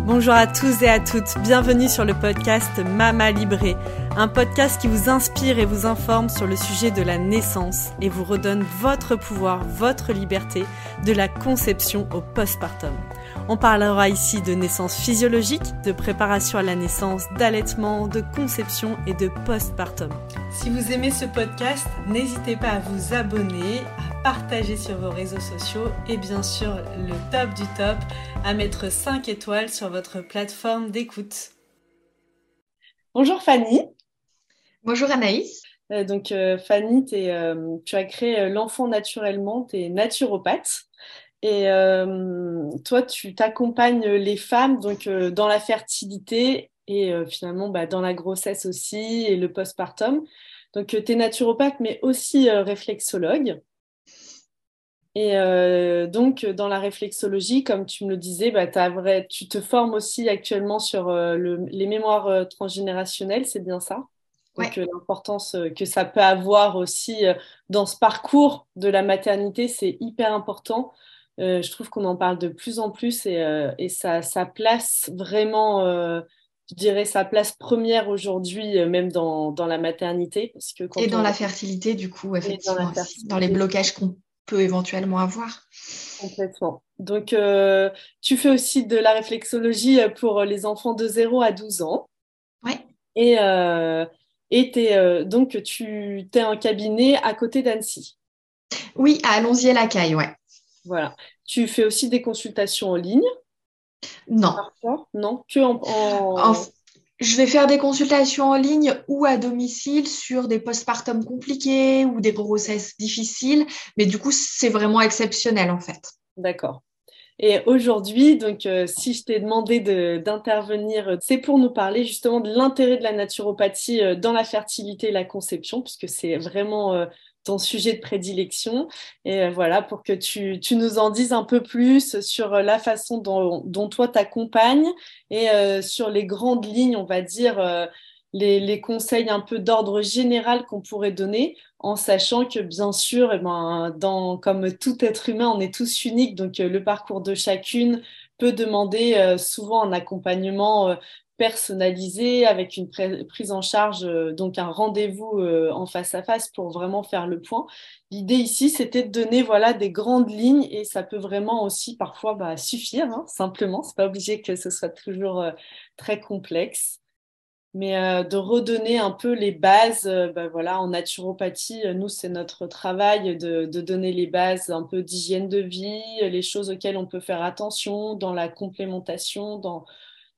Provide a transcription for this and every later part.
Bonjour à tous et à toutes, bienvenue sur le podcast Mama Libré, un podcast qui vous inspire et vous informe sur le sujet de la naissance et vous redonne votre pouvoir, votre liberté de la conception au postpartum. On parlera ici de naissance physiologique, de préparation à la naissance, d'allaitement, de conception et de postpartum. Si vous aimez ce podcast, n'hésitez pas à vous abonner, partager sur vos réseaux sociaux et bien sûr le top du top, à mettre 5 étoiles sur votre plateforme d'écoute. Bonjour Fanny. Bonjour Anaïs. Euh, donc euh, Fanny, euh, tu as créé l'enfant naturellement, tu es naturopathe. Et euh, toi, tu t'accompagnes les femmes donc euh, dans la fertilité et euh, finalement bah, dans la grossesse aussi et le postpartum. Donc, tu es naturopathe, mais aussi réflexologue. Et donc, dans la réflexologie, comme tu me le disais, bah, vrai, tu te formes aussi actuellement sur les mémoires transgénérationnelles, c'est bien ça? Donc l'importance que ça peut avoir aussi dans ce parcours de la maternité, c'est hyper important. Euh, je trouve qu'on en parle de plus en plus et, euh, et ça, ça, place vraiment, euh, je dirais, sa place première aujourd'hui, même dans, dans, la maternité. Parce que et dans la fertilité, du coup, effectivement, dans, dans les blocages qu'on peut éventuellement avoir. Complètement. Donc, tu fais aussi de la réflexologie pour les enfants de 0 à 12 ans. Oui. Et, et es, donc, tu es en cabinet à côté d'Annecy. Oui, à Allons-y ouais. Voilà. Tu fais aussi des consultations en ligne? Non. Non, que en, Je vais faire des consultations en ligne ou à domicile sur des postpartum compliqués ou des grossesses difficiles, mais du coup, c'est vraiment exceptionnel en fait. D'accord. Et aujourd'hui, donc, euh, si je t'ai demandé d'intervenir, c'est pour nous parler justement de l'intérêt de la naturopathie euh, dans la fertilité et la conception, puisque c'est vraiment euh, ton sujet de prédilection. Et euh, voilà, pour que tu, nous en dises un peu plus sur euh, la façon dont, toi t'accompagnes et euh, sur les grandes lignes, on va dire, les, les, conseils un peu d'ordre général qu'on pourrait donner, en sachant que bien sûr, eh ben, dans, comme tout être humain, on est tous uniques, donc le parcours de chacune peut demander souvent un accompagnement personnalisé avec une prise en charge, euh, donc un rendez-vous euh, en face à face pour vraiment faire le point. L'idée ici, c'était de donner voilà des grandes lignes et ça peut vraiment aussi parfois bah, suffire, hein, simplement. C'est pas obligé que ce soit toujours euh, très complexe, mais de redonner un peu les bases. Bah, voilà, en naturopathie, nous c'est notre travail de, de donner les bases un peu d'hygiène de vie, les choses auxquelles on peut faire attention dans la complémentation, dans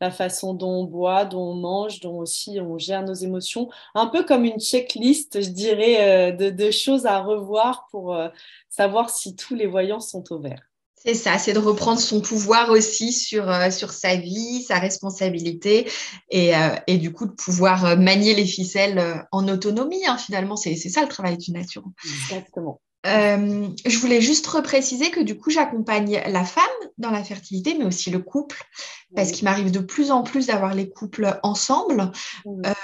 la façon dont on boit, dont on mange, dont aussi on gère nos émotions. Un peu comme une checklist, je dirais, euh, de, choses à revoir pour euh, savoir si tous les voyants sont au vert. C'est ça, c'est de reprendre son pouvoir aussi sur, euh, sur sa vie, sa responsabilité et, et, du coup de pouvoir manier les ficelles en autonomie. Hein, finalement, c'est ça le travail du nature. Exactement. Euh, je voulais juste repréciser que du coup, j'accompagne la femme dans la fertilité, mais aussi le couple, parce qu'il m'arrive de plus en plus d'avoir les couples ensemble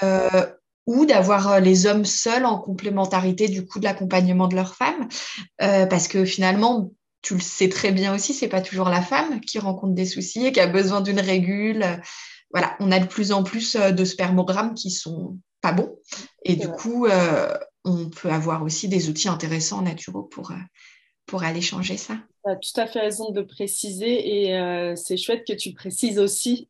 euh, ou d'avoir euh, les hommes seuls en complémentarité du coup de l'accompagnement de leur femme, parce que finalement, tu le sais très bien aussi, c'est pas toujours la femme qui rencontre des soucis et qui a besoin d'une régule. Voilà, on a de plus en plus de spermogrammes qui sont pas bons. Et du coup, on peut avoir aussi des outils intéressants naturaux pour, euh, pour aller changer ça. Tu as tout à fait raison de préciser et euh, c'est chouette que tu précises aussi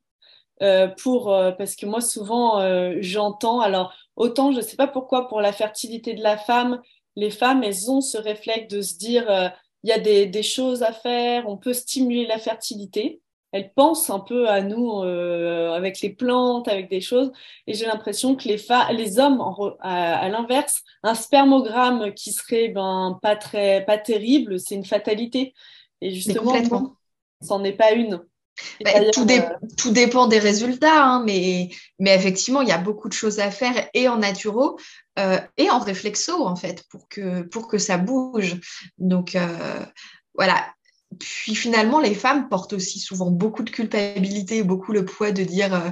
euh, pour, parce que moi souvent j'entends, alors autant je ne sais pas pourquoi pour la fertilité de la femme, les femmes elles ont ce réflexe de se dire il y a des, choses à faire, on peut stimuler la fertilité elle pense un peu à nous euh, avec les plantes, avec des choses. Et j'ai l'impression que les, les hommes, à, l'inverse, un spermogramme qui serait ben, pas, très, pas terrible, c'est une fatalité. Et justement, c'en est pas une. Bah, tout, euh, tout, dépend des résultats, hein, mais, mais effectivement, il y a beaucoup de choses à faire et en naturo euh, et en réflexo, en fait, pour que, pour que ça bouge. Donc, voilà, puis finalement, les femmes portent aussi souvent beaucoup de culpabilité, beaucoup le poids de dire euh,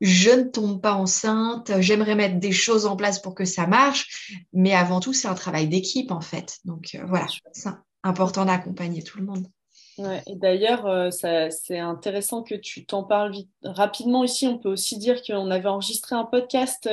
je ne tombe pas enceinte, j'aimerais mettre des choses en place pour que ça marche, mais avant tout, c'est un travail d'équipe en fait. Donc euh, voilà, c'est important d'accompagner tout le monde. et d'ailleurs, c'est intéressant que tu t'en parles rapidement ici. On peut aussi dire qu'on avait enregistré un podcast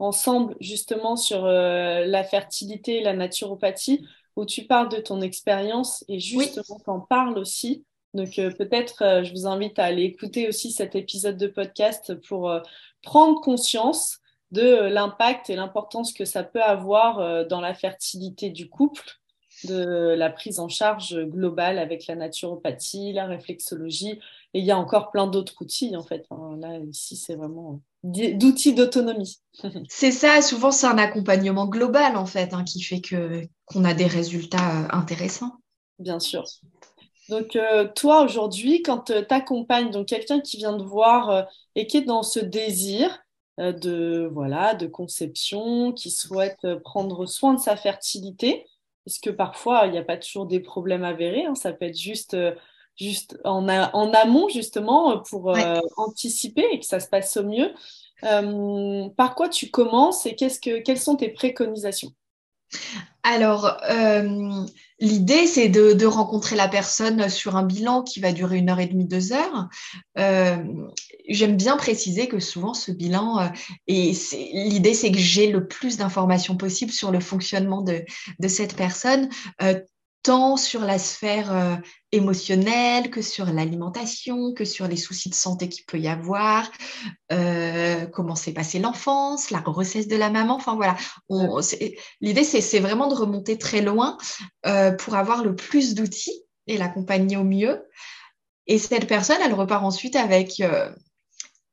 ensemble justement sur la fertilité et la naturopathie où tu parles de ton expérience et justement oui. t'en parles aussi. Donc euh, peut-être euh, je vous invite à aller écouter aussi cet épisode de podcast pour euh, prendre conscience de l'impact et l'importance que ça peut avoir dans la fertilité du couple, de la prise en charge globale avec la naturopathie, la réflexologie. Et il y a encore plein d'autres outils en fait. là, ici, c'est vraiment d'outils d'autonomie. c'est ça, souvent c'est un accompagnement global en fait hein, qui fait que qu'on a des résultats intéressants. Bien sûr. Donc, euh, toi, aujourd'hui, quand tu accompagnes donc quelqu'un qui vient te voir euh, et qui est dans ce désir euh, de, voilà, de conception, qui souhaite prendre soin de sa fertilité, est-ce que parfois, il n'y a pas toujours des problèmes avérés hein, Ça peut être juste, juste en, en, amont, justement, pour anticiper et que ça se passe au mieux. par quoi tu commences et qu'est-ce que, quelles sont tes préconisations? Alors, euh, l'idée, c'est de, rencontrer la personne sur un bilan qui va durer une heure et demie, deux heures. Euh, j'aime bien préciser que souvent, ce bilan, euh, et l'idée, c'est que j'ai le plus d'informations possible sur le fonctionnement de, de cette personne, tant sur la sphère euh, émotionnelle que sur l'alimentation, que sur les soucis de santé qu'il peut y avoir, euh, comment s'est passée l'enfance, la grossesse de la maman. Enfin voilà, l'idée c'est vraiment de remonter très loin euh, pour avoir le plus d'outils et l'accompagner au mieux. Et cette personne, elle repart ensuite avec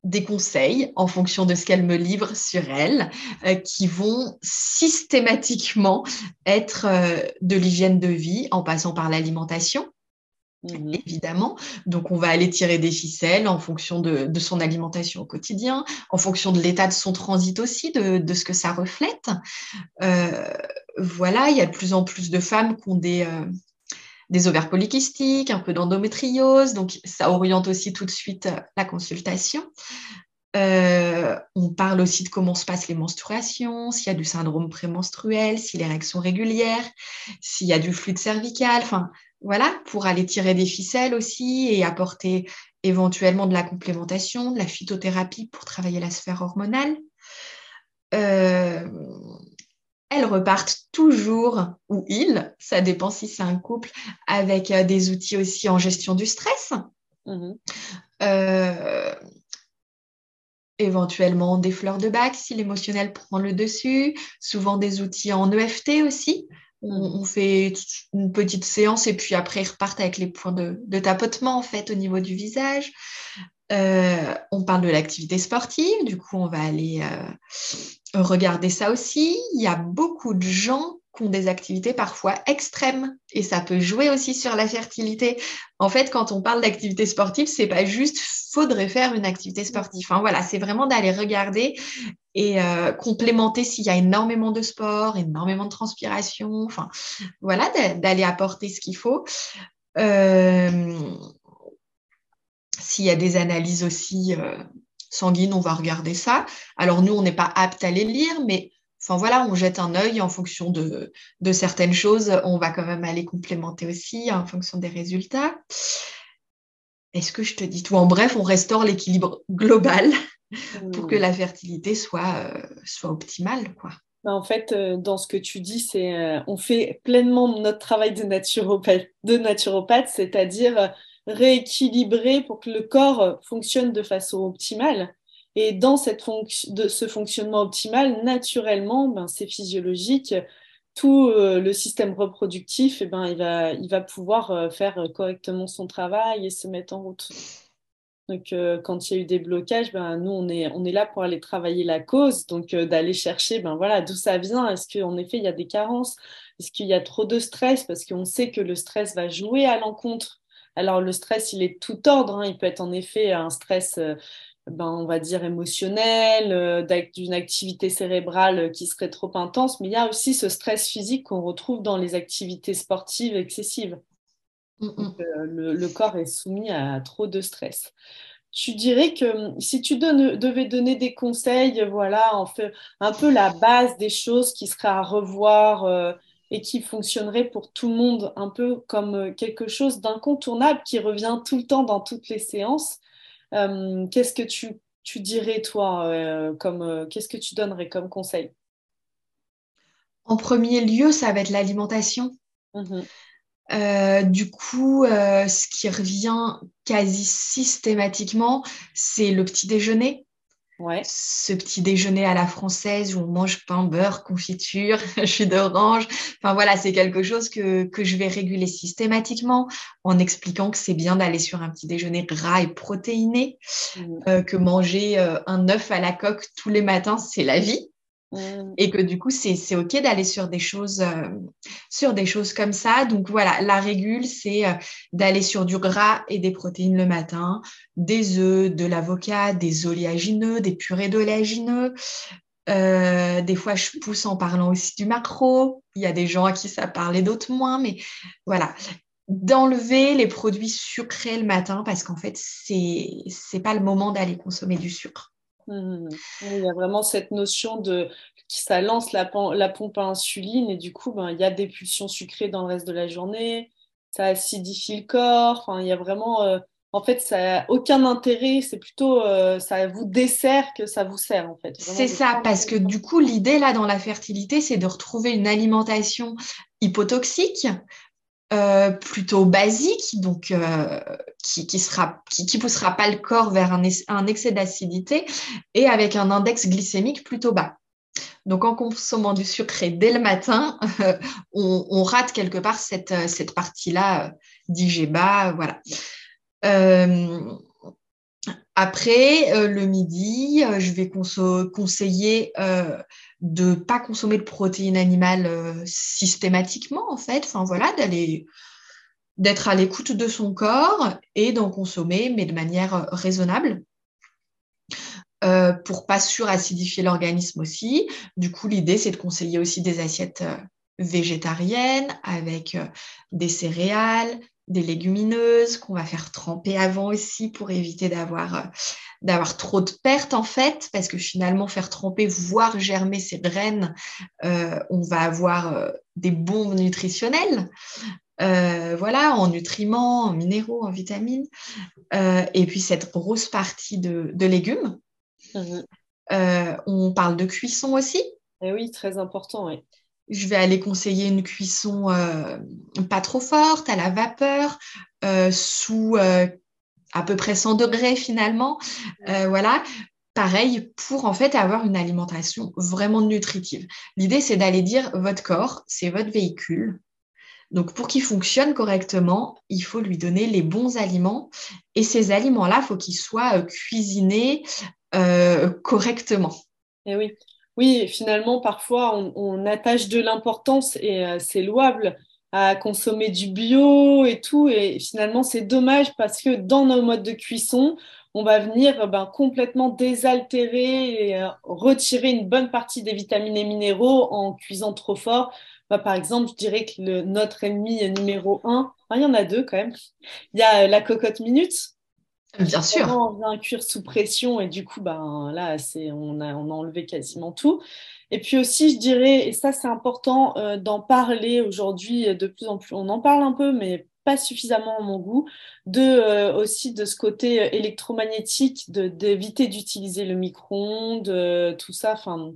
des conseils en fonction de ce qu'elle me livre sur elle, euh, qui vont systématiquement être euh, de l'hygiène de vie en passant par l'alimentation. Mhm. Évidemment, donc on va aller tirer des ficelles en fonction de, son alimentation au quotidien, en fonction de l'état de son transit aussi, de, ce que ça reflète. Euh, voilà, il y a de plus en plus de femmes qui ont des, des ovaires polykystiques, un peu d'endométriose, donc ça oriente aussi tout de suite euh, la consultation. Euh, on parle aussi de comment se passent les menstruations, s'il y a du syndrome prémenstruel, si les règles sont régulières, s'il y a du fluide cervical, enfin voilà, pour aller tirer des ficelles aussi et apporter éventuellement de la complémentation, de la phytothérapie pour travailler la sphère hormonale. Euh, elles repartent toujours, ou ils, ça dépend si c'est un couple, avec euh, des outils aussi en gestion du stress. Mhm. Euh, éventuellement des fleurs de bac si l'émotionnel prend le dessus, souvent des outils en EFT aussi. On, mhm. fait une petite séance et puis après ils repartent avec les points de, tapotement en fait au niveau du visage. Euh, on parle de l'activité sportive, du coup on va aller Regardez ça aussi. Il y a beaucoup de gens qui ont des activités parfois extrêmes et ça peut jouer aussi sur la fertilité. En fait, quand on parle d'activité sportive, c'est pas juste faudrait faire une activité sportive. Enfin, voilà, c'est vraiment d'aller regarder et euh, complémenter s'il y a énormément de sport, énormément de transpiration. Enfin, voilà, d'aller apporter ce qu'il faut. Euh, s'il y a des analyses aussi euh, sanguine, on va regarder ça. Alors nous, on n'est pas apte à les lire, mais enfin voilà, on jette un œil en fonction de, certaines choses. On va quand même aller complémenter aussi en fonction des résultats. Est-ce que je te dis tout? En bref, on restaure l'équilibre global pour que la fertilité soit, euh, soit optimale, quoi. Bah, en fait, euh, dans ce que tu dis, c'est euh, on fait pleinement notre travail de naturopathe, de naturopathe c'est-à-dire rééquilibrer pour que le corps fonctionne de façon optimale. Et dans cette de ce fonctionnement optimal, naturellement, ben, c'est physiologique, tout euh, le système reproductif, eh ben, il, va, il va pouvoir euh, faire correctement son travail et se mettre en route. Donc, euh, quand il y a eu des blocages, ben, nous, on est, on est là pour aller travailler la cause, donc d'aller chercher ben, voilà, d'où ça vient. Est-ce qu'en effet, il y a des carences? Est-ce qu'il y a trop de stress? Parce qu'on sait que le stress va jouer à l'encontre alors le stress, il est tout ordre. Hein. Il peut être en effet un stress, euh, ben, on va dire émotionnel, euh, d'une activité cérébrale qui serait trop intense, mais il y a aussi ce stress physique qu'on retrouve dans les activités sportives excessives. Mm, mm. Euh, le, corps est soumis à trop de stress. Tu dirais que si tu devais donner des conseils, voilà, en fait, un peu la base des choses qui seraient à revoir et qui fonctionnerait pour tout le monde un peu comme quelque chose d'incontournable qui revient tout le temps dans toutes les séances. Qu'est-ce que tu, tu, dirais, toi, comme, qu'est-ce que tu donnerais comme conseil? En premier lieu, ça va être l'alimentation. Mmh euh, du coup, euh, ce qui revient quasi systématiquement, c'est le petit déjeuner. Ouais. Ce petit déjeuner à la française où on mange pain, beurre, confiture, jus d'orange. Enfin voilà, c'est quelque chose que, que, je vais réguler systématiquement en expliquant que c'est bien d'aller sur un petit déjeuner gras et protéiné, mmh. euh, que manger un œuf à la coque tous les matins, c'est la vie. Mm. Et que du coup, c'est OK d'aller sur des choses euh, sur des choses comme ça. Donc voilà, la régule, c'est euh, d'aller sur du gras et des protéines le matin, des œufs, de l'avocat, des oléagineux, des purées d'oléagineux. Euh, des fois, je pousse en parlant aussi du macro. Il y a des gens à qui ça parlait, d'autres moins. Mais voilà, d'enlever les produits sucrés le matin parce qu'en fait, c'est n'est pas le moment d'aller consommer du sucre. Mmh. Il y a vraiment cette notion de ça lance la, la pompe à insuline et du coup, ben, il y a des pulsions sucrées dans le reste de la journée, ça acidifie le corps. Enfin, il y a vraiment, euh, en fait, ça n'a aucun intérêt. C'est plutôt, euh, ça vous dessert que ça vous sert en fait. C'est ça, parce que du coup, l'idée là dans la fertilité, c'est de retrouver une alimentation hypotoxique euh, plutôt basique, donc euh, qui, qui, sera, qui, qui, poussera pas le corps vers un, un excès d'acidité et avec un index glycémique plutôt bas. Donc en consommant du sucré dès le matin, on, on, rate quelque part cette, cette partie-là d'IGBA. Voilà. Après, euh, le midi, euh, je vais conseiller euh, de ne pas consommer de protéines animales systématiquement, en fait. Enfin, voilà, d'être à l'écoute de son corps et d'en consommer, mais de manière raisonnable. pour pas suracidifier l'organisme aussi. Du coup, l'idée, c'est de conseiller aussi des assiettes végétariennes avec des céréales, des légumineuses qu'on va faire tremper avant aussi pour éviter d'avoir euh, d'avoir trop de pertes en fait. Parce que finalement faire tremper voire germer ces graines euh, on va avoir euh, des bombes nutritionnelles voilà en nutriments en minéraux en vitamines et puis cette grosse partie de, légumes. Mmh on parle de cuisson aussi. Eh oui très important oui je vais aller conseiller une cuisson euh, pas trop forte, à la vapeur, euh, sous euh, à peu près 100 degrés finalement. voilà. Pareil, pour en fait avoir une alimentation vraiment nutritive. L'idée, c'est d'aller dire votre corps, c'est votre véhicule. Donc, pour qu'il fonctionne correctement, il faut lui donner les bons aliments. Et ces aliments-là, il faut qu'ils soient cuisinés correctement. Et eh oui, oui, finalement, parfois, on, attache de l'importance et euh, c'est louable à consommer du bio et tout. Et finalement, c'est dommage parce que dans nos modes de cuisson, on va venir ben, complètement désaltérer et euh, retirer une bonne partie des vitamines et minéraux en cuisant trop fort. Bah, par exemple, je dirais que notre ennemi numéro un, il y en a deux quand même, il y a euh, la cocotte minute Bien sûr. On vient cuire sous pression et du coup, ben, là, c'est, on, a, on a enlevé quasiment tout. Et puis aussi, je dirais, et ça c'est important euh, d'en parler aujourd'hui de plus en plus, on en parle un peu, mais pas suffisamment à mon goût, de, euh, aussi de ce côté électromagnétique, d'éviter d'utiliser le micro-ondes, tout ça. Enfin,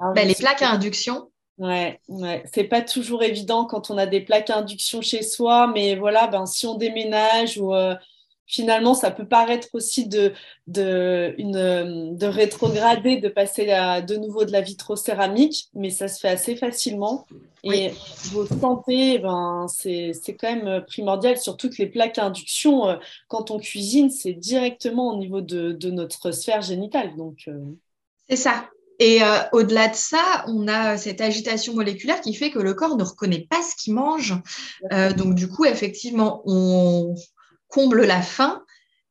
ben, les plaques à induction. Ouais, ouais. c'est pas toujours évident quand on a des plaques à induction chez soi, mais voilà, ben, si on déménage ou euh, finalement, ça peut paraître aussi de, de, une, de rétrograder, de passer à de nouveau de la vitrocéramique, mais ça se fait assez facilement. Et vos santé, ben, c'est quand même primordial, surtout que les plaques à induction, euh, quand on cuisine, c'est directement au niveau de, de, notre sphère génitale. Donc, euh. C'est ça. Et euh, au-delà de ça, on a cette agitation moléculaire qui fait que le corps ne reconnaît pas ce qu'il mange. donc, du coup, effectivement, on, comble la faim,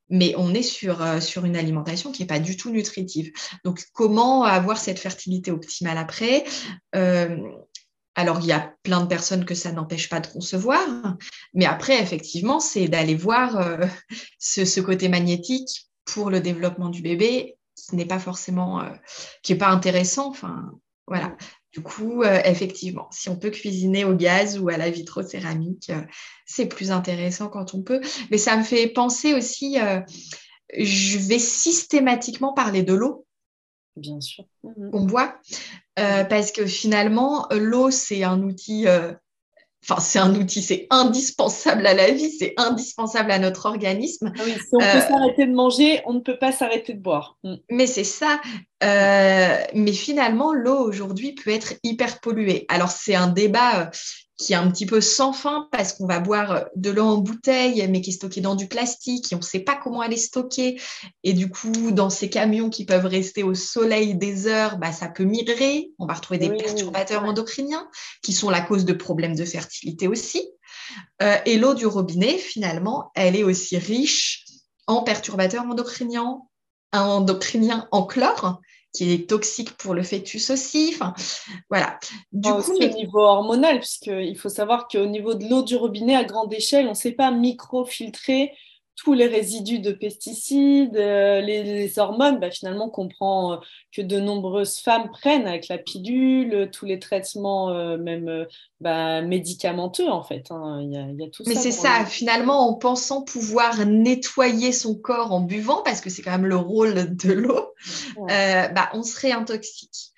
mais on est sur, euh, une alimentation qui n'est pas du tout nutritive. Donc, comment avoir cette fertilité optimale après? Euh, Alors, il y a plein de personnes que ça n'empêche pas de concevoir, mais après, effectivement, c'est d'aller voir euh, ce, côté magnétique pour le développement du bébé qui n'est pas forcément, qui n'est pas intéressant. Enfin, Voilà. Du coup, euh, effectivement, si on peut cuisiner au gaz ou à la vitrocéramique, euh, c'est plus intéressant quand on peut. Mais ça me fait penser aussi, euh, je vais systématiquement parler de l'eau. Bien sûr. Mhm. Qu'on boit. parce que finalement, l'eau, c'est un outil enfin c'est un outil, c'est indispensable à la vie, c'est indispensable à notre organisme. Ah oui, si on peut euh, s'arrêter de manger, on ne peut pas s'arrêter de boire. Mm. Mais c'est ça. Euh, mais finalement, l'eau aujourd'hui peut être hyper polluée. Alors c'est un débat euh, qui est un petit peu sans fin parce qu'on va boire de l'eau en bouteille, mais qui est stockée dans du plastique et on ne sait pas comment elle est stockée. Et du coup, dans ces camions qui peuvent rester au soleil des heures, bah, ça peut migrer. On va retrouver des perturbateurs endocriniens qui sont la cause de problèmes de fertilité aussi. Euh, et l'eau du robinet, finalement, elle est aussi riche en perturbateurs endocriniens, endocriniens en chlore qui est toxique pour le fœtus aussi. Enfin, voilà. Du coup, au niveau hormonal, puisqu'il faut savoir qu'au niveau de l'eau du robinet à grande échelle, on ne sait pas micro-filtrer tous les résidus de pesticides, euh, les, hormones, bah, finalement, qu'on prend, euh, que de nombreuses femmes prennent avec la pilule, tous les traitements, euh, même bah, médicamenteux, en fait. Hein. Il, y a, tout Mais c'est ça, finalement, en pensant pouvoir nettoyer son corps en buvant, parce que c'est quand même le rôle de l'eau, bah, on serait intoxique.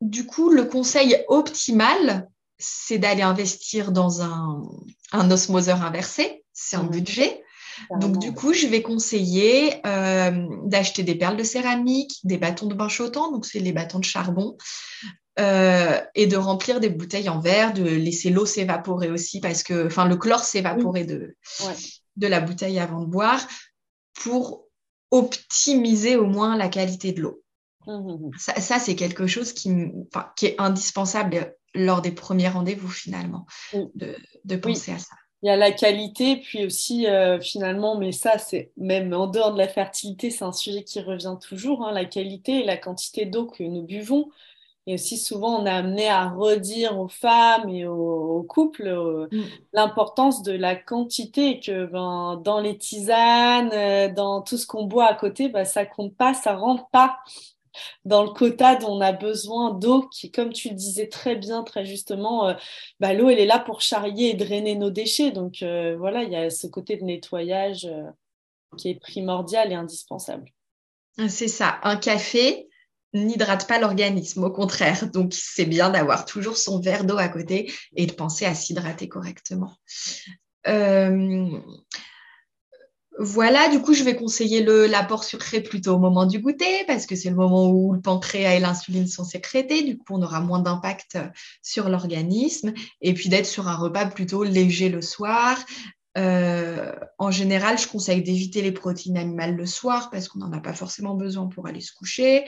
Du coup, le conseil optimal, c'est d'aller investir dans un, un osmoseur inversé, c'est un budget. Donc, du coup, je vais conseiller euh, d'acheter des perles de céramique, des bâtons de bain chautant, donc c'est les bâtons de charbon, euh, et de remplir des bouteilles en verre, de laisser l'eau s'évaporer aussi, parce que, enfin, le chlore s'évaporer de, de la bouteille avant de boire, pour optimiser au moins la qualité de l'eau. Mmh, mmh, mmh. Ça, c'est quelque chose qui, qui, est indispensable lors des premiers rendez-vous finalement, de, de penser à ça il y a la qualité, puis aussi euh, finalement, mais ça, c'est même en dehors de la fertilité, c'est un sujet qui revient toujours, hein, la qualité et la quantité d'eau que nous buvons. Et aussi souvent, on a amené à redire aux femmes et aux, couples euh, mm. l'importance de la quantité et que ben, dans les tisanes, euh, dans tout ce qu'on boit à côté, ben, ça compte pas, ça rentre pas dans le quota dont on a besoin d'eau, qui, comme tu le disais très bien, très justement, euh, bah, l'eau, elle est là pour charrier et drainer nos déchets. Donc euh, voilà, il y a ce côté de nettoyage euh, qui est primordial et indispensable. Ah, c'est ça, un café n'hydrate pas l'organisme, au contraire. Donc c'est bien d'avoir toujours son verre d'eau à côté et de penser à s'hydrater correctement. Voilà, du coup, je vais conseiller l'apport sucré plutôt au moment du goûter parce que c'est le moment où le pancréas et l'insuline sont sécrétés. Du coup, on aura moins d'impact sur l'organisme. Et puis d'être sur un repas plutôt léger le soir. Euh, en général, je conseille d'éviter les protéines animales le soir parce qu'on n'en a pas forcément besoin pour aller se coucher.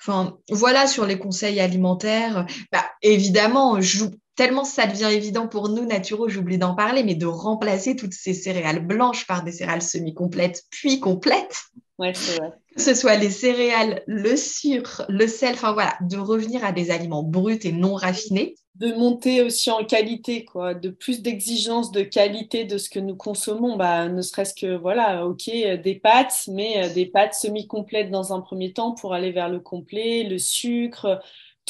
Enfin, voilà sur les conseils alimentaires. Bah, évidemment, je, tellement ça devient évident pour nous, naturaux, j'oublie d'en parler, mais de remplacer toutes ces céréales blanches par des céréales semi-complètes, puis complètes. Ouais, c'est vrai. Que ce soit les céréales, le sucre, le sel, enfin voilà, de revenir à des aliments bruts et non raffinés. De monter aussi en qualité, quoi, de plus d'exigence de qualité de ce que nous consommons, bah, ne serait-ce que, voilà, ok, des pâtes, mais euh, des pâtes semi-complètes dans un premier temps pour aller vers le complet, le sucre,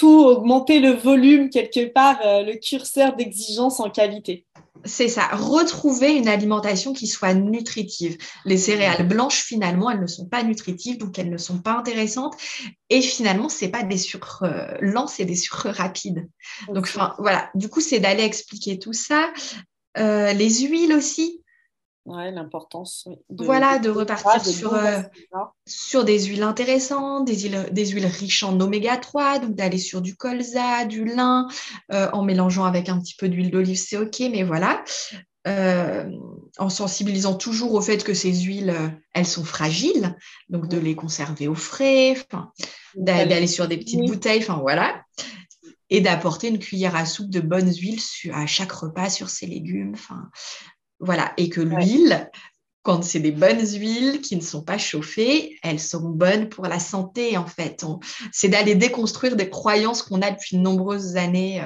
tout augmenter le volume quelque part, euh, le curseur d'exigence en qualité. C'est ça, retrouver une alimentation qui soit nutritive. Les céréales blanches, finalement, elles ne sont pas nutritives, donc elles ne sont pas intéressantes. Et finalement, c'est pas des sucres euh, lents, c'est des sucres rapides. Donc, enfin, voilà. Du coup, c'est d'aller expliquer tout ça. Euh, les huiles aussi, Ouais, l'importance. voilà, de, repartir sur, euh, sur des huiles intéressantes, des huiles, des huiles riches en oméga 3, donc d'aller sur du colza, du lin, euh, en mélangeant avec un petit peu d'huile d'olive, c'est OK, mais voilà. Euh, en sensibilisant toujours au fait que ces huiles, elles sont fragiles, donc de les conserver au frais, d'aller sur des petites bouteilles, enfin voilà et d'apporter une cuillère à soupe de bonnes huiles à chaque repas sur ses légumes. Enfin, voilà, et que l'huile, quand c'est des bonnes huiles qui ne sont pas chauffées, elles sont bonnes pour la santé, en fait. C'est d'aller déconstruire des croyances qu'on a depuis de nombreuses années.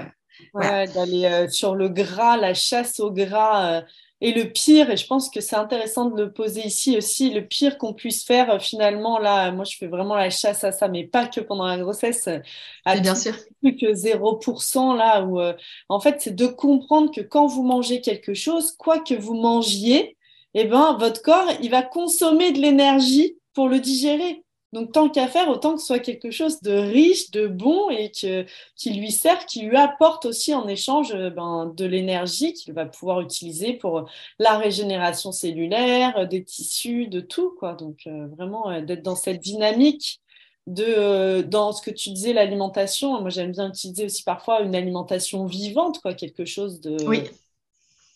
Euh, d'aller euh, sur le gras, la chasse au gras. Euh, Et le pire, et je pense que c'est intéressant de le poser ici aussi, le pire qu'on puisse faire euh, finalement, là, moi je fais vraiment la chasse à ça, mais pas que pendant la grossesse, à bien sûr. plus que 0%, là, où en fait c'est de comprendre que quand vous mangez quelque chose, quoi que vous mangiez, eh ben, votre corps, il va consommer de l'énergie pour le digérer. Donc, tant qu'à faire, autant que ce soit quelque chose de riche, de bon et qui lui sert, qui lui apporte aussi en échange euh, ben, de l'énergie qu'il va pouvoir utiliser pour la régénération cellulaire, euh, des tissus, de tout. Quoi. Donc, euh, vraiment, d'être dans cette dynamique de dans ce que tu disais l'alimentation moi j'aime bien utiliser aussi parfois une alimentation vivante quoi quelque chose de euh,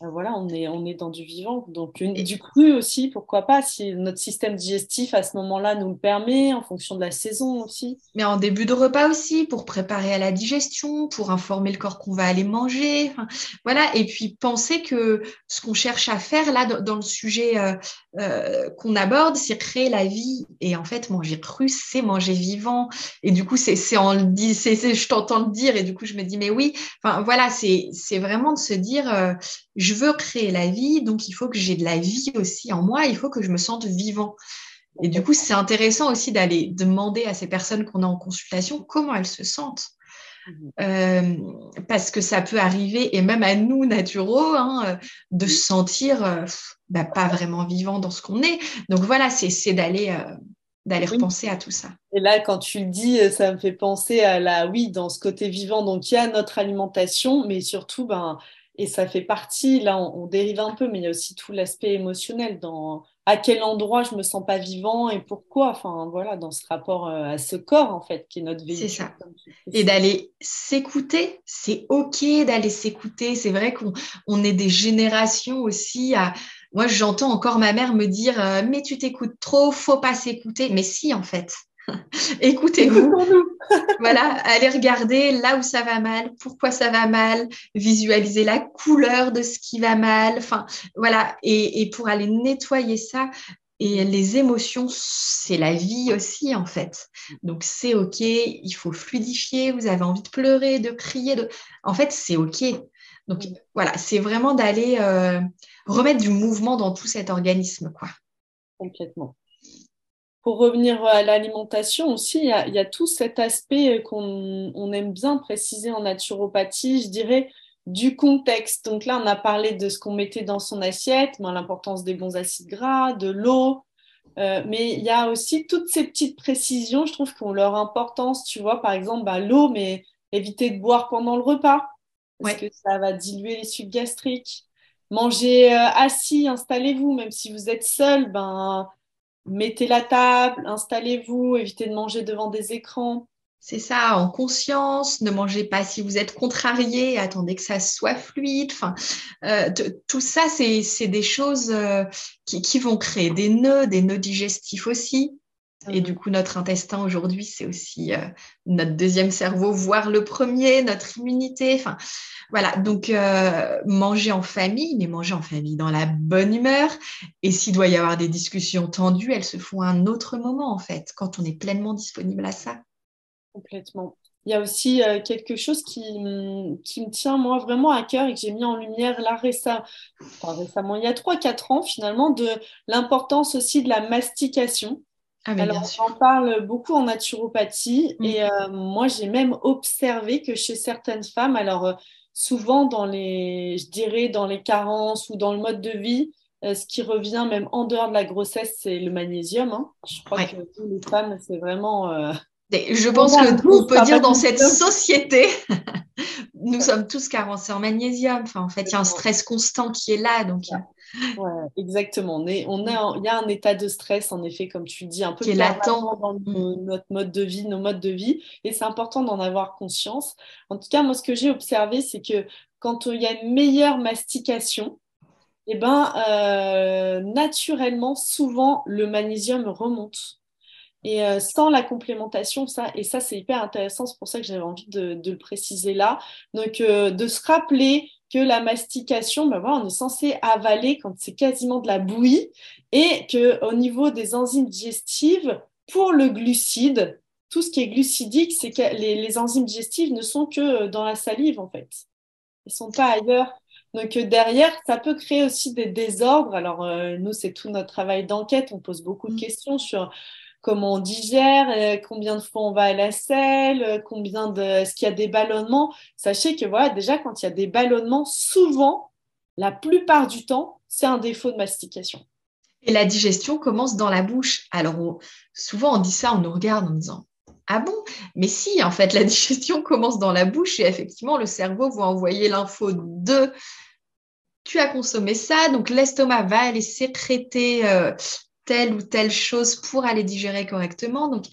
voilà, on est, on est dans du vivant. Donc, du cru aussi, pourquoi pas, si notre système digestif à ce moment-là nous le permet, en fonction de la saison aussi. Mais en début de repas aussi, pour préparer à la digestion, pour informer le corps qu'on va aller manger. voilà, et puis penser que ce qu'on cherche à faire là dans, le sujet euh, euh, qu'on aborde, c'est créer la vie. Et en fait, manger cru, c'est manger vivant. Et du coup, c'est en le dit, je t'entends le dire, et du coup, je me dis, mais oui, enfin voilà, c'est vraiment de se dire je veux créer la vie, donc il faut que j'ai de la vie aussi en moi, il faut que je me sente vivant. Et du coup, c'est intéressant aussi d'aller demander à ces personnes qu'on a en consultation comment elles se sentent. Mhm. Euh, parce que ça peut arriver, et même à nous, naturaux, hein, de se sentir euh, bah, pas vraiment vivant dans ce qu'on est. Donc voilà, c'est d'aller euh, d'aller repenser à tout ça. Et là, quand tu le dis, ça me fait penser à la, oui, dans ce côté vivant. Donc il y a notre alimentation, mais surtout, ben, et ça fait partie, là on, dérive un peu, mais il y a aussi tout l'aspect émotionnel dans à quel endroit je me sens pas vivant et pourquoi. Enfin voilà, dans ce rapport euh, à ce corps en fait qui est notre véhicule. C'est ça. Et d'aller s'écouter, c'est ok d'aller s'écouter. C'est vrai qu'on est des générations aussi à. Moi, j'entends encore ma mère me dire euh, mais tu t'écoutes trop, faut pas s'écouter. Mais si en fait, Écoutez-vous. voilà, allez regarder là où ça va mal, pourquoi ça va mal, visualiser la couleur de ce qui va mal. Enfin, voilà. Et, pour aller nettoyer ça, et les émotions, c'est la vie aussi, en fait. Donc, c'est OK, il faut fluidifier, vous avez envie de pleurer, de crier. De... En fait, c'est OK. Donc, voilà, c'est vraiment d'aller euh, remettre du mouvement dans tout cet organisme, quoi. Complètement pour revenir à l'alimentation aussi, il y, a, tout cet aspect qu'on aime bien préciser en naturopathie, je dirais, du contexte. Donc là, on a parlé de ce qu'on mettait dans son assiette, l'importance des bons acides gras, de l'eau, euh, mais il y a aussi toutes ces petites précisions, je trouve, qui ont leur importance. Tu vois, par exemple, bah, l'eau, mais éviter de boire pendant le repas, parce que ça va diluer les sucs gastriques. Manger euh, assis, installez-vous, même si vous êtes seul, ben, mettez la table, installez-vous, évitez de manger devant des écrans. C'est ça, en conscience, ne mangez pas si vous êtes contrarié, attendez que ça soit fluide. Enfin, euh, tout ça, c'est des choses euh, qui, vont créer des nœuds, des nœuds digestifs aussi. Et du coup, notre intestin aujourd'hui, c'est aussi euh, notre deuxième cerveau, voire le premier, notre immunité. Enfin, voilà. Donc, euh, manger en famille, mais manger en famille dans la bonne humeur. Et s'il doit y avoir des discussions tendues, elles se font à un autre moment, en fait, quand on est pleinement disponible à ça. Complètement. Il y a aussi euh, quelque chose qui, qui, me tient, moi, vraiment à cœur et que j'ai mis en lumière là récemment, récemment il y a 3-4 ans, finalement, de l'importance aussi de la mastication. Ah, Alors, on en parle beaucoup en naturopathie mm. et euh, moi, j'ai même observé que chez certaines femmes, alors euh, souvent dans les, je dirais, dans les carences ou dans le mode de vie, euh, ce qui revient même en dehors de la grossesse, c'est le magnésium. Hein. Je crois que les femmes, c'est vraiment. Je pense qu'on peut dire dans cette société, nous sommes tous carencés en magnésium. Enfin, en fait, il y a un stress constant qui est là. Donc, Ouais, exactement. On on il y a un état de stress, en effet, comme tu dis, un peu qui est latent dans mm. notre mode de vie, nos modes de vie, et c'est important d'en avoir conscience. En tout cas, moi, ce que j'ai observé, c'est que quand il y a une meilleure mastication, eh ben, euh, naturellement, souvent, le magnésium remonte. Et euh, sans la complémentation, ça, et ça, c'est hyper intéressant, c'est pour ça que j'avais envie de, de, le préciser là. Donc, euh, de se rappeler que la mastication, ben voilà, on est censé avaler quand c'est quasiment de la bouillie et qu'au niveau des enzymes digestives, pour le glucide, tout ce qui est glucidique, c'est que les, enzymes digestives ne sont que dans la salive en fait. Elles ne sont pas ailleurs. Donc derrière, ça peut créer aussi des désordres. Alors nous, c'est tout notre travail d'enquête. On pose beaucoup de mm. questions sur comment on digère, combien de fois on va à la selle, combien de, est-ce qu'il y a des ballonnements? Sachez que voilà, déjà quand il y a des ballonnements, souvent, la plupart du temps, c'est un défaut de mastication. Et la digestion commence dans la bouche. Alors, souvent, on dit ça, on nous regarde en disant Ah bon? Mais si, en fait, la digestion commence dans la bouche et effectivement, le cerveau va envoyer l'info de Tu as consommé ça, donc l'estomac va aller sécréter euh, telle ou telle chose pour aller digérer correctement. Donc,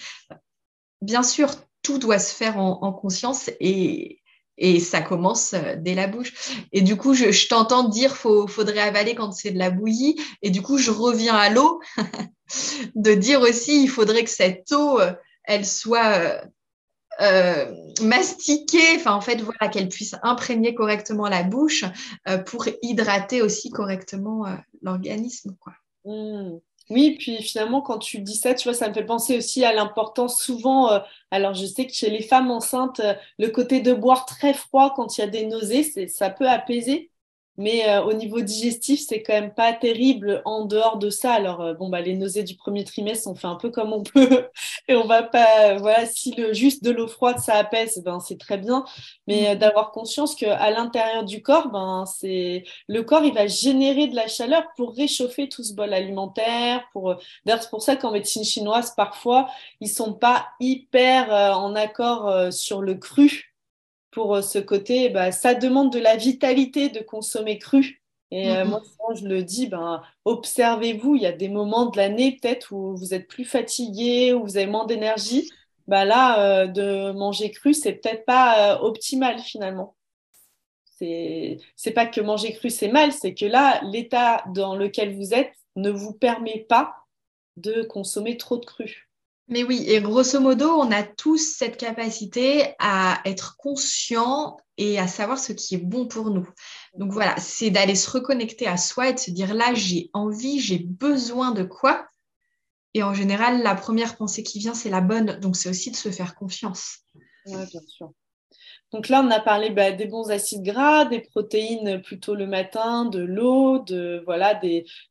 bien sûr, tout doit se faire en conscience et, et ça commence euh, dès la bouche. Et du coup, je, t'entends dire faut, faudrait avaler quand c'est de la bouillie. Et du coup, je reviens à l'eau, de dire aussi il faudrait que cette eau, euh, elle soit euh, mastiquée, enfin en fait, voilà, qu'elle puisse imprégner correctement la bouche pour hydrater aussi correctement l'organisme. quoi. Mmh. Oui, puis finalement, quand tu dis ça, tu vois, ça me fait penser aussi à l'importance souvent. Euh, alors, je sais que chez les femmes enceintes, euh, le côté de boire très froid quand il y a des nausées, ça peut apaiser. Mais euh, au niveau digestif, c'est quand même pas terrible en dehors de ça. Alors, euh, bon, bah, les nausées du premier trimestre, on fait un peu comme on peut. et on va pas, voilà, si le juste de l'eau froide, ça apaise, ben, c'est très bien. Mais euh, d'avoir conscience qu'à l'intérieur du corps, ben, c'est, le corps, il va générer de la chaleur pour réchauffer tout ce bol alimentaire. Pour, d'ailleurs, c'est pour ça qu'en médecine chinoise, parfois, ils sont pas hyper en accord sur le cru pour euh, ce côté, bah, ça demande de la vitalité de consommer cru. Et euh, moi, je le dis, ben, observez-vous, il y a des moments de l'année peut-être où vous êtes plus fatigué, où vous avez moins d'énergie. Bah, là, euh, de manger cru, c'est peut-être pas optimal finalement. C'est pas que manger cru, c'est mal, c'est que là, l'état dans lequel vous êtes ne vous permet pas de consommer trop de cru. Mais oui, et grosso modo, on a tous cette capacité à être conscient et à savoir ce qui est bon pour nous. Donc voilà, c'est d'aller se reconnecter à soi et de se dire là, j'ai envie, j'ai besoin de quoi. Et en général, la première pensée qui vient, c'est la bonne. Donc c'est aussi de se faire confiance. Oui, bien sûr. Donc là, on a parlé bah, des bons acides gras, des protéines plutôt le matin, de l'eau, de voilà,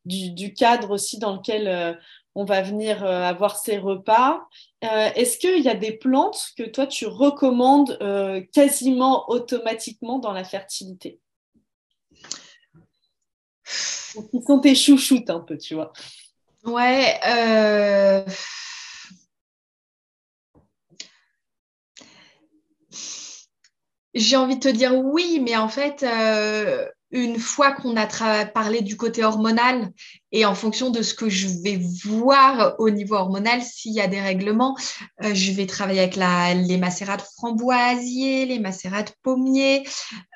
du, cadre aussi dans lequel euh, on va venir euh, avoir ces repas. Euh, est-ce qu'il y a des plantes que toi tu recommandes euh, quasiment automatiquement dans la fertilité? Qui sont tes chouchoutes un peu, tu vois? Ouais. J'ai envie de te dire oui, mais en fait, une fois qu'on a parlé du côté hormonal et en fonction de ce que je vais voir au niveau hormonal, s'il y a des règlements, euh, je vais travailler avec les macérats de framboisier, les macérats de pommier.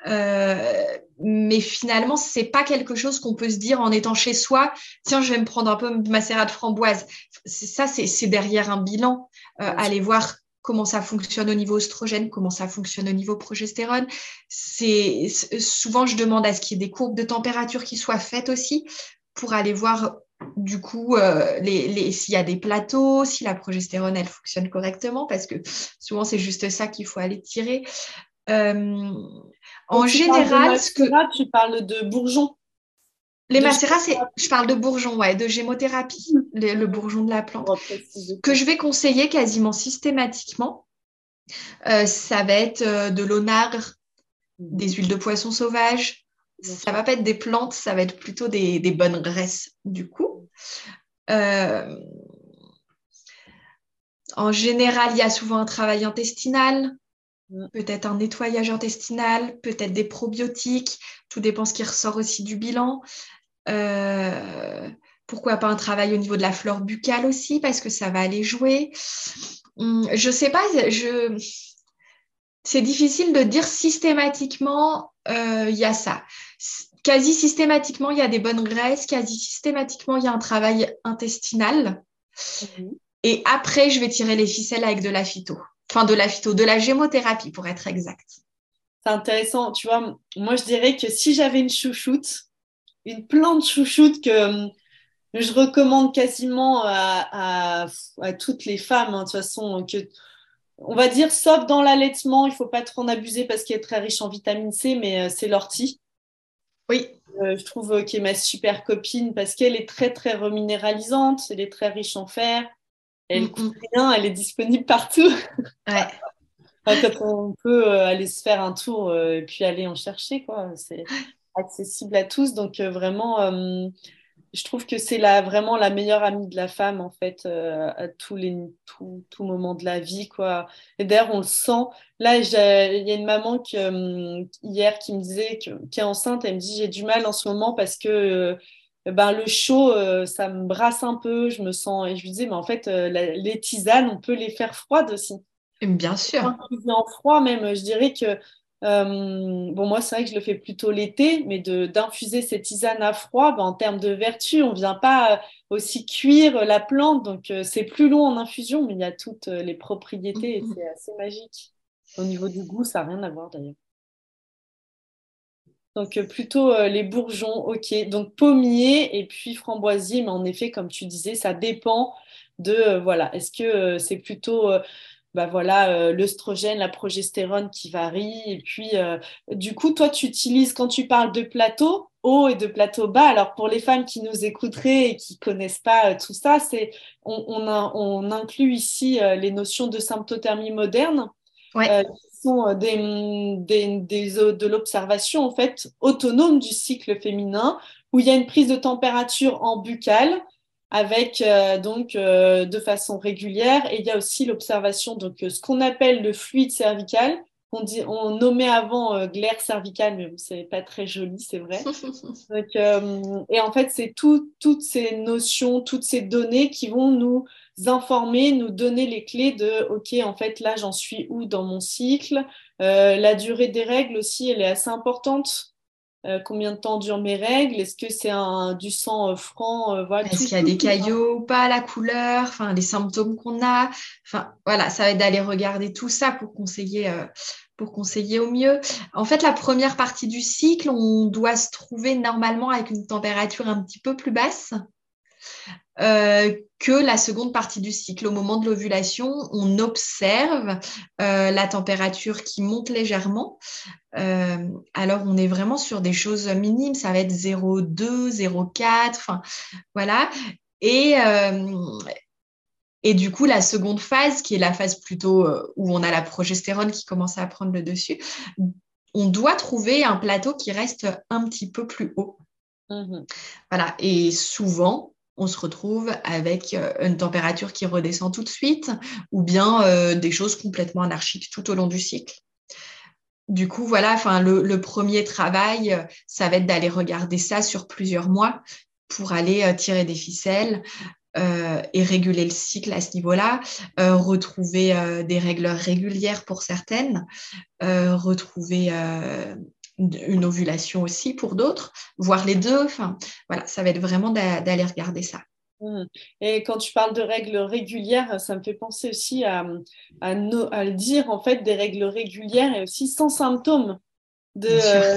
Euh, mais finalement, c'est pas quelque chose qu'on peut se dire en étant chez soi. Tiens, je vais me prendre un peu de macérat de framboise. Ça, c'est derrière un bilan. Euh, aller voir comment ça fonctionne au niveau oestrogène, comment ça fonctionne au niveau progestérone. C'est souvent je demande à ce qu'il y ait des courbes de température qui soient faites aussi pour aller voir du coup euh, les, s'il y a des plateaux, si la progestérone elle fonctionne correctement parce que souvent c'est juste ça qu'il faut aller tirer. Euh, en général, ce que tu parles de bourgeons. Les macérats, je parle de bourgeon, ouais, de gémothérapie, le, bourgeon de la plante, que je vais conseiller quasiment systématiquement. Euh, ça va être euh, de l'onagre, des huiles de poisson sauvage. Ça va pas être des plantes, ça va être plutôt des, bonnes graisses du coup. Euh, en général, il y a souvent un travail intestinal, peut-être un nettoyage intestinal, peut-être des probiotiques, tout dépend ce qui ressort aussi du bilan. Euh, pourquoi pas un travail au niveau de la flore buccale aussi, parce que ça va aller jouer. Hum, je sais pas, je... c'est difficile de dire systématiquement euh, il y a ça. Quasi systématiquement, il y a des bonnes graisses, quasi systématiquement, il y a un travail intestinal. Mhm. Et après, je vais tirer les ficelles avec de la phyto. Enfin, de la phyto, de la gémothérapie pour être exact. C'est intéressant. Tu vois, moi, je dirais que si j'avais une chouchoute, une plante chouchoute que euh, je recommande quasiment à, toutes les femmes, hein, de toute façon, que, on va dire, sauf dans l'allaitement, il ne faut pas trop en abuser parce qu'elle est très riche en vitamine C, mais euh, c'est l'ortie. Oui. je trouve qui est ma super copine parce qu'elle est très très reminéralisante, elle est très riche en fer, elle mm, coûte rien, elle est disponible partout. Ouais. quand on peut aller se faire un tour et puis aller en chercher, quoi. C'est accessible à tous. Donc vraiment, je trouve que c'est la, vraiment la meilleure amie de la femme, en fait, euh, à tous les tout, tout moments de la vie, quoi. Et d'ailleurs, on le sent. Là, il y a une maman qui, euh, hier qui me disait, que, qui est enceinte, elle me dit, j'ai du mal en ce moment parce que euh, ben, le chaud, ça me brasse un peu, je me sens... Et je lui disais, mais en fait, les tisanes, on peut les faire froides aussi. Bien sûr. En froid même, je dirais que euh, bon, moi, c'est vrai que je le fais plutôt l'été, mais d'infuser cette tisane à froid, ben, en termes de vertu, on ne vient pas aussi cuire la plante, donc euh, c'est plus long en infusion, mais il y a toutes euh, les propriétés et c'est assez magique. Au niveau du goût, ça n'a rien à voir d'ailleurs. Donc plutôt les bourgeons, ok. Donc pommier et puis framboisier, mais en effet, comme tu disais, ça dépend de, voilà, est-ce que c'est plutôt bah voilà, euh, l'œstrogène, la progestérone qui varie. Et puis, euh, du coup, toi, tu utilises, quand tu parles de plateau haut et de plateau bas, alors pour les femmes qui nous écouteraient et qui connaissent pas euh, tout ça, c'est on, on, inclut ici les notions de symptothermie moderne. qui sont des, des, des de l'observation en fait autonome du cycle féminin où il y a une prise de température en buccale avec euh, donc euh, de façon régulière. Et il y a aussi l'observation, donc euh, ce qu'on appelle le fluide cervical. On, dit, on nommait avant glaire cervicale, mais c'est pas très joli, c'est vrai. donc, et en fait, c'est tout, toutes ces notions, toutes ces données qui vont nous informer, nous donner les clés de OK, en fait, là, j'en suis où dans mon cycle. la durée des règles aussi, elle est assez importante. Euh, combien de temps durent mes règles? Est-ce que c'est un, du sang euh, franc euh, voilà, Est-ce qu'il y a des caillots ou pas, la couleur, enfin, les symptômes qu'on a? Enfin, voilà, ça va être d'aller regarder tout ça pour conseiller, pour conseiller au mieux. En fait, la première partie du cycle, on doit se trouver normalement avec une température un petit peu plus basse. Euh, que la seconde partie du cycle. Au moment de l'ovulation, on observe euh, la température qui monte légèrement. Euh, alors, on est vraiment sur des choses minimes. Ça va être 0,2, 0,4, enfin, voilà. Et, et du coup, la seconde phase, qui est la phase plutôt où on a la progestérone qui commence à prendre le dessus, on doit trouver un plateau qui reste un petit peu plus haut. Mmh voilà. Et souvent, on se retrouve avec euh, une température qui redescend tout de suite ou bien euh, des choses complètement anarchiques tout au long du cycle. Du coup, voilà, enfin, le, premier travail, euh, ça va être d'aller regarder ça sur plusieurs mois pour aller tirer des ficelles et réguler le cycle à ce niveau-là, retrouver des règles régulières pour certaines, retrouver une ovulation aussi pour d'autres, voir les deux. Enfin, voilà, ça va être vraiment d'aller regarder ça. Mmh. Et quand tu parles de règles régulières, ça me fait penser aussi à, à, le dire, en fait, des règles régulières et aussi sans symptômes. De,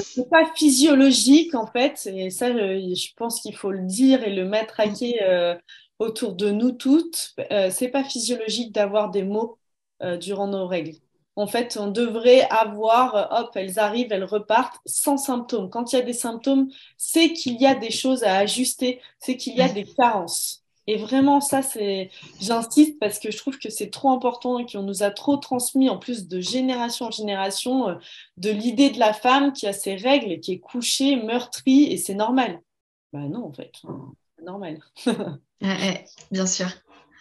c'est pas physiologique, en fait, et ça, je, pense qu'il faut le dire et le mettre à quai euh, autour de nous toutes. Euh, c'est pas physiologique d'avoir des mots euh, durant nos règles en fait, on devrait avoir, hop, elles arrivent, elles repartent sans symptômes. Quand il y a des symptômes, c'est qu'il y a des choses à ajuster, c'est qu'il y a des carences. Et vraiment, ça, c'est, j'insiste parce que je trouve que c'est trop important et qu'on nous a trop transmis, en plus de génération en génération, euh, de l'idée de la femme qui a ses règles et qui est couchée, meurtrie, et c'est normal. Ben non, en fait, c'est normal. bien sûr.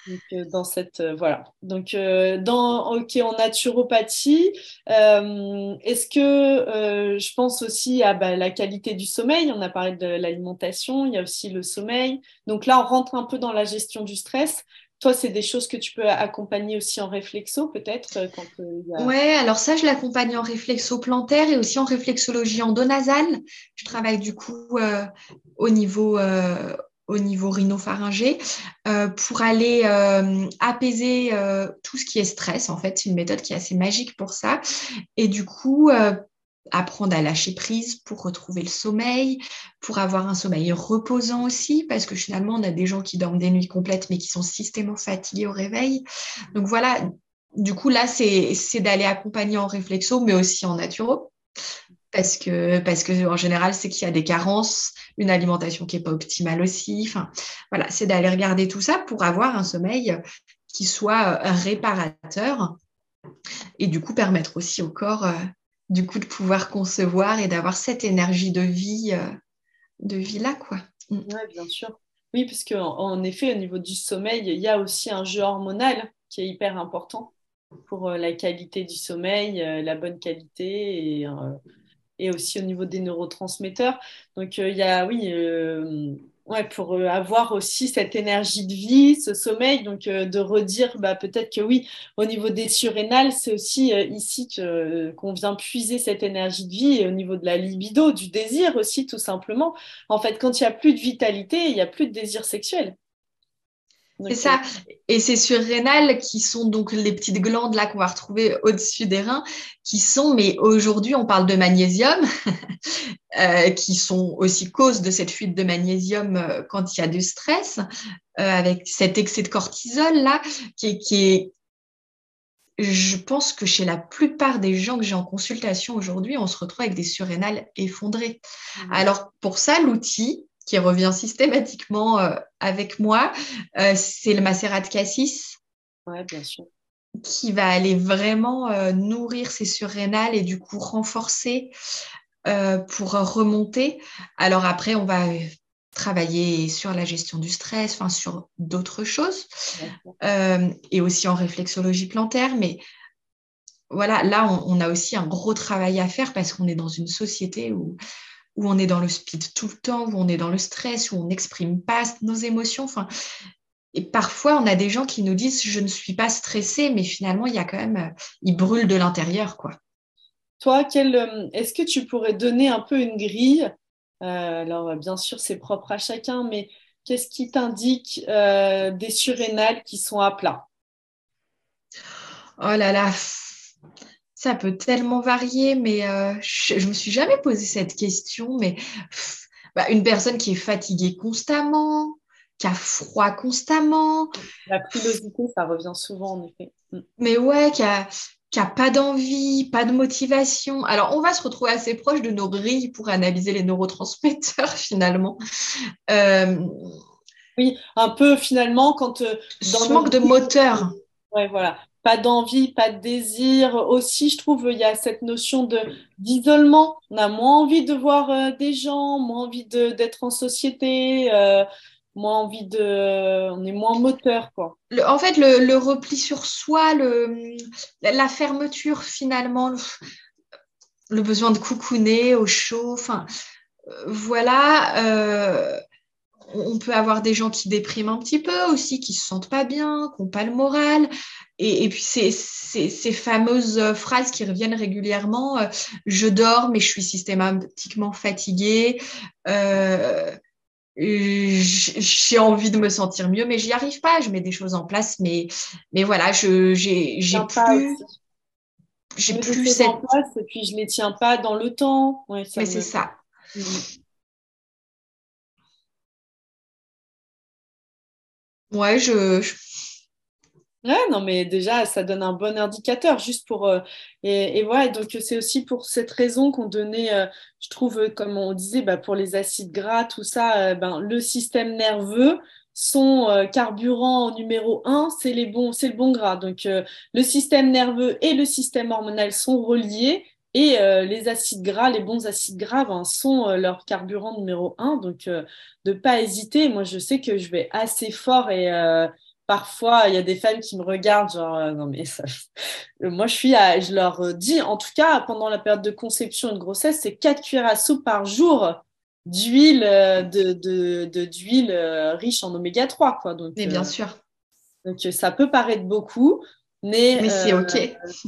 Donc, euh, dans cette euh, voilà. Donc euh, dans ok en naturopathie, est-ce que je pense aussi à bah, la qualité du sommeil. On a parlé de l'alimentation, il y a aussi le sommeil. Donc là, on rentre un peu dans la gestion du stress. Toi, c'est des choses que tu peux accompagner aussi en réflexo, peut-être quand Ouais, alors ça, je l'accompagne en réflexo plantaire et aussi en réflexologie endonasale. Je travaille du coup au niveau au niveau rhinopharyngé euh, pour aller euh, apaiser euh, tout ce qui est stress. En fait, c'est une méthode qui est assez magique pour ça. Et du coup, apprendre à lâcher prise pour retrouver le sommeil, pour avoir un sommeil reposant aussi, parce que finalement, on a des gens qui dorment des nuits complètes, mais qui sont systématiquement fatigués au réveil. Donc voilà, du coup, là, c'est d'aller accompagner en réflexo, mais aussi en naturo parce que, parce que en général, c'est qu'il y a des carences, une alimentation qui n'est pas optimale aussi. Enfin, voilà, c'est d'aller regarder tout ça pour avoir un sommeil qui soit euh, réparateur et du coup permettre aussi au corps euh, du coup de pouvoir concevoir et d'avoir cette énergie de vie euh, de vie là quoi. Mm. Oui, bien sûr. Oui, parce qu'en en effet, au niveau du sommeil, il y a aussi un jeu hormonal qui est hyper important pour la qualité du sommeil, la bonne qualité et et aussi au niveau des neurotransmetteurs. Donc, euh, il y a, oui, euh, pour euh, avoir aussi cette énergie de vie, ce sommeil, donc de redire bah, peut-être que oui, au niveau des surrénales, c'est aussi ici qu'on vient puiser cette énergie de vie au niveau de la libido, du désir aussi, tout simplement. En fait, quand il n'y a plus de vitalité, il n'y a plus de désir sexuel. C'est ça. Et ces surrénales qui sont donc les petites glandes là qu'on va retrouver au-dessus des reins, qui sont, mais aujourd'hui on parle de magnésium, euh, qui sont aussi cause de cette fuite de magnésium euh, quand il y a du stress, euh, avec cet excès de cortisol là, qui, qui est, je pense que chez la plupart des gens que j'ai en consultation aujourd'hui, on se retrouve avec des surrénales effondrées. Mmh. Alors pour ça, l'outil, qui revient systématiquement euh, avec moi, euh, c'est le macérat de cassis. Ouais, bien sûr. Qui va aller vraiment euh, nourrir ces surrénales et du coup renforcer pour remonter. Alors après, on va travailler sur la gestion du stress, enfin sur d'autres choses, et aussi en réflexologie plantaire. Mais voilà, là, on, on, a aussi un gros travail à faire parce qu'on est dans une société où où on est dans le speed tout le temps, où on est dans le stress, où on n'exprime pas nos émotions. Enfin, et parfois, on a des gens qui nous disent je ne suis pas stressé, mais finalement, il y a quand même, euh, ils brûlent de l'intérieur, quoi. Toi, euh, est-ce que tu pourrais donner un peu une grille euh, Alors, bien sûr, c'est propre à chacun, mais qu'est-ce qui t'indique des surrénales qui sont à plat? Oh là là, ça peut tellement varier, mais euh, je ne me suis jamais posé cette question. Mais bah, une personne qui est fatiguée constamment, qui a froid constamment. La pilosité, ça revient souvent en effet. Mm. Mais ouais, qui a, qui a pas d'envie, pas de motivation. Alors, on va se retrouver assez proche de nos grilles pour analyser les neurotransmetteurs finalement. Euh, oui, un peu finalement quand euh, dans manque de moteur. Ouais, voilà pas d'envie, pas de désir. Aussi, je trouve, il y a cette notion de d'isolement. On a moins envie de voir euh, des gens, moins envie d'être en société, euh, moins envie de... On est moins moteur, en fait, le, repli sur soi, la fermeture, finalement, le, besoin de coucouner au chaud, enfin, euh, voilà on peut avoir des gens qui dépriment un petit peu aussi, qui se sentent pas bien, qui n'ont pas le moral. Et, puis ces, ces, fameuses phrases qui reviennent régulièrement, euh, je dors mais je suis systématiquement fatiguée, euh, j'ai envie de me sentir mieux mais j'y arrive pas, je mets des choses en place mais, mais voilà, j'ai plus... J'ai plus cette... en place et puis je les tiens pas dans le temps. mais c'est ça. Mm. Ouais, je, Ouais, non, mais déjà, ça donne un bon indicateur juste pour. Euh, et, et, voilà, donc c'est aussi pour cette raison qu'on donnait, euh, je trouve, euh, comme on disait, bah, pour les acides gras, tout ça, ben, le système nerveux, son carburant numéro un, c'est les bons, c'est le bon gras. Donc le système nerveux et le système hormonal sont reliés. Et les acides gras, les bons acides gras, ben, sont leur carburant numéro un. Donc, de ne pas hésiter. Moi, je sais que je vais assez fort et parfois, il y a des femmes qui me regardent, genre, euh, non, mais ça... moi, je suis à, je leur dis, en tout cas, pendant la période de conception et de grossesse, c'est 4 cuillères à soupe par jour d'huile, euh, de, de, d'huile euh, riche en oméga 3, quoi. Donc, mais bien sûr. Donc, ça peut paraître beaucoup, mais, mais c'est OK.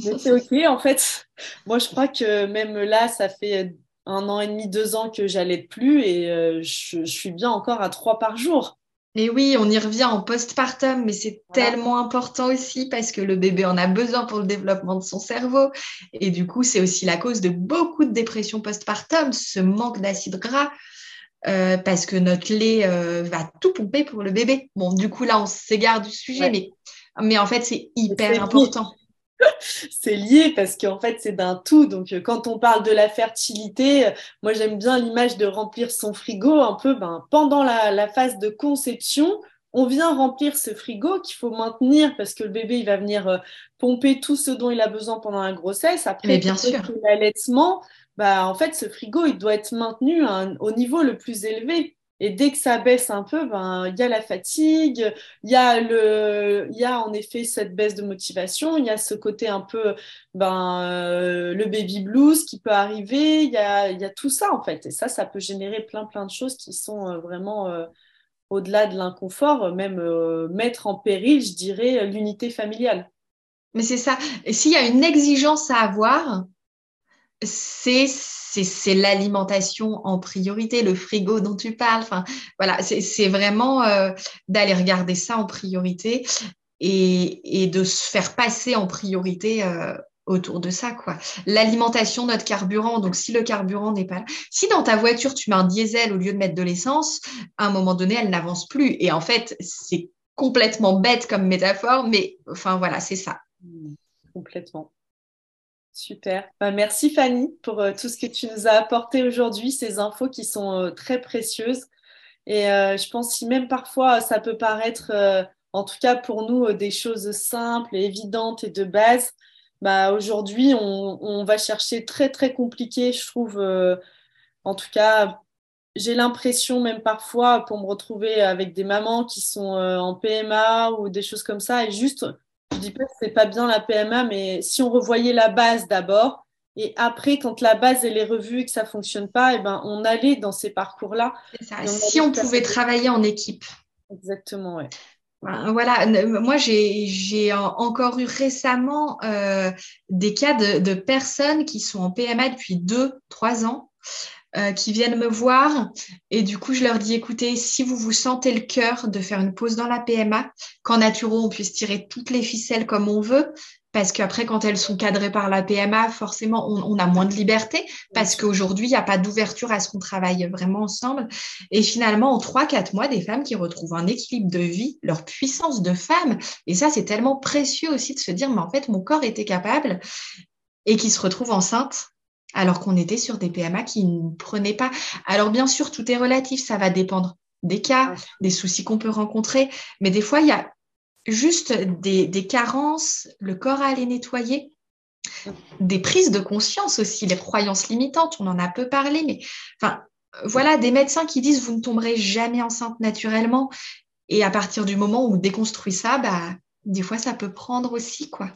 mais c'est OK, en fait. Moi, je crois que même là, ça fait un an et demi, deux ans que j'allais plus et je, je, suis bien encore à trois par jour. Et oui, on y revient en postpartum, mais c'est tellement important aussi parce que le bébé en a besoin pour le développement de son cerveau. Et du coup, c'est aussi la cause de beaucoup de dépression postpartum, ce manque d'acide gras. Euh, parce que notre lait euh, va tout pomper pour le bébé. Bon, du coup, là, on s'égare du sujet, mais, mais en fait, c'est hyper important. c'est lié parce qu'en fait, c'est d'un tout. Donc, euh, quand on parle de la fertilité, euh, moi, j'aime bien l'image de remplir son frigo un peu ben, pendant la, phase de conception. On vient remplir ce frigo qu'il faut maintenir parce que le bébé, il va venir euh, pomper tout ce dont il a besoin pendant la grossesse. Après, bien sûr. l'allaitement, bah, en fait, ce frigo, il doit être maintenu au niveau le plus élevé. Et dès que ça baisse un peu, ben il y a la fatigue, il y a y a en effet cette baisse de motivation, il y a ce côté un peu, ben euh, le baby blues qui peut arriver, il y a, y a tout ça en fait. Et ça, ça peut générer plein plein de choses qui sont euh, vraiment euh, au-delà de l'inconfort, même mettre en péril, je dirais, l'unité familiale. Mais c'est ça. Et s'il y a une exigence à avoir, c'est l'alimentation en priorité, le frigo dont tu parles. Enfin, voilà, c'est vraiment euh, d'aller regarder ça en priorité et, de se faire passer en priorité euh, autour de ça, quoi. L'alimentation, notre carburant. Donc, si le carburant n'est pas là, si dans ta voiture tu mets un diesel au lieu de mettre de l'essence, à un moment donné, elle n'avance plus. Et en fait, c'est complètement bête comme métaphore, mais enfin voilà, c'est ça. Complètement. Super. Bah, merci Fanny pour euh, tout ce que tu nous as apporté aujourd'hui, ces infos qui sont euh, très précieuses. Et euh, je pense si même parfois ça peut paraître, en tout cas pour nous, des choses simples évidentes et de base, bah, aujourd'hui on, on, va chercher très très compliqué, je trouve. en tout cas, j'ai l'impression même parfois pour me retrouver avec des mamans qui sont en PMA ou des choses comme ça et juste je dis pas que c'est pas bien la PMA, mais si on revoyait la base d'abord, et après, quand la base elle est revue et que ça fonctionne pas, et eh ben on allait dans ces parcours-là. Si on pouvait travailler en équipe. Exactement, ouais. Voilà, moi j'ai encore eu récemment euh, des cas de, de, personnes qui sont en PMA depuis deux, trois ans euh, qui viennent me voir. Et du coup, je leur dis, écoutez, si vous vous sentez le cœur de faire une pause dans la PMA, qu'en naturo, on puisse tirer toutes les ficelles comme on veut, parce qu'après, quand elles sont cadrées par la PMA, forcément, on, a moins de liberté, parce qu'aujourd'hui, il n'y a pas d'ouverture à ce qu'on travaille vraiment ensemble. Et finalement, en trois, quatre mois, des femmes qui retrouvent un équilibre de vie, leur puissance de femme. Et ça, c'est tellement précieux aussi de se dire, mais en fait, mon corps était capable et qui se retrouvent enceintes alors qu'on était sur des PMA qui ne prenaient pas. Alors bien sûr, tout est relatif, ça va dépendre des cas, des soucis qu'on peut rencontrer, mais des fois, il y a juste des, carences, le corps à aller nettoyer, des prises de conscience aussi, les croyances limitantes, on en a peu parlé, mais enfin, voilà, des médecins qui disent vous ne tomberez jamais enceinte naturellement, et à partir du moment où on déconstruit ça, bah, des fois, ça peut prendre aussi, quoi.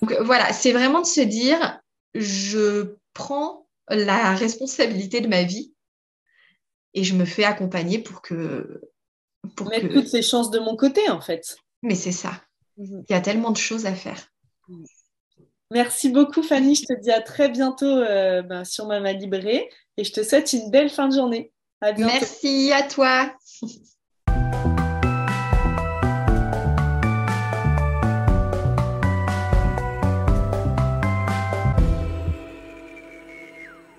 Donc voilà, c'est vraiment de se dire, je prends la responsabilité de ma vie et je me fais accompagner pour que. Pour Mettre toutes ces chances de mon côté, en fait. Mais c'est ça. Mhm. Il y a tellement de choses à faire. Merci beaucoup, Fanny. Je te dis à très bientôt euh, ben, sur Mama Librée et je te souhaite une belle fin de journée. Merci à toi.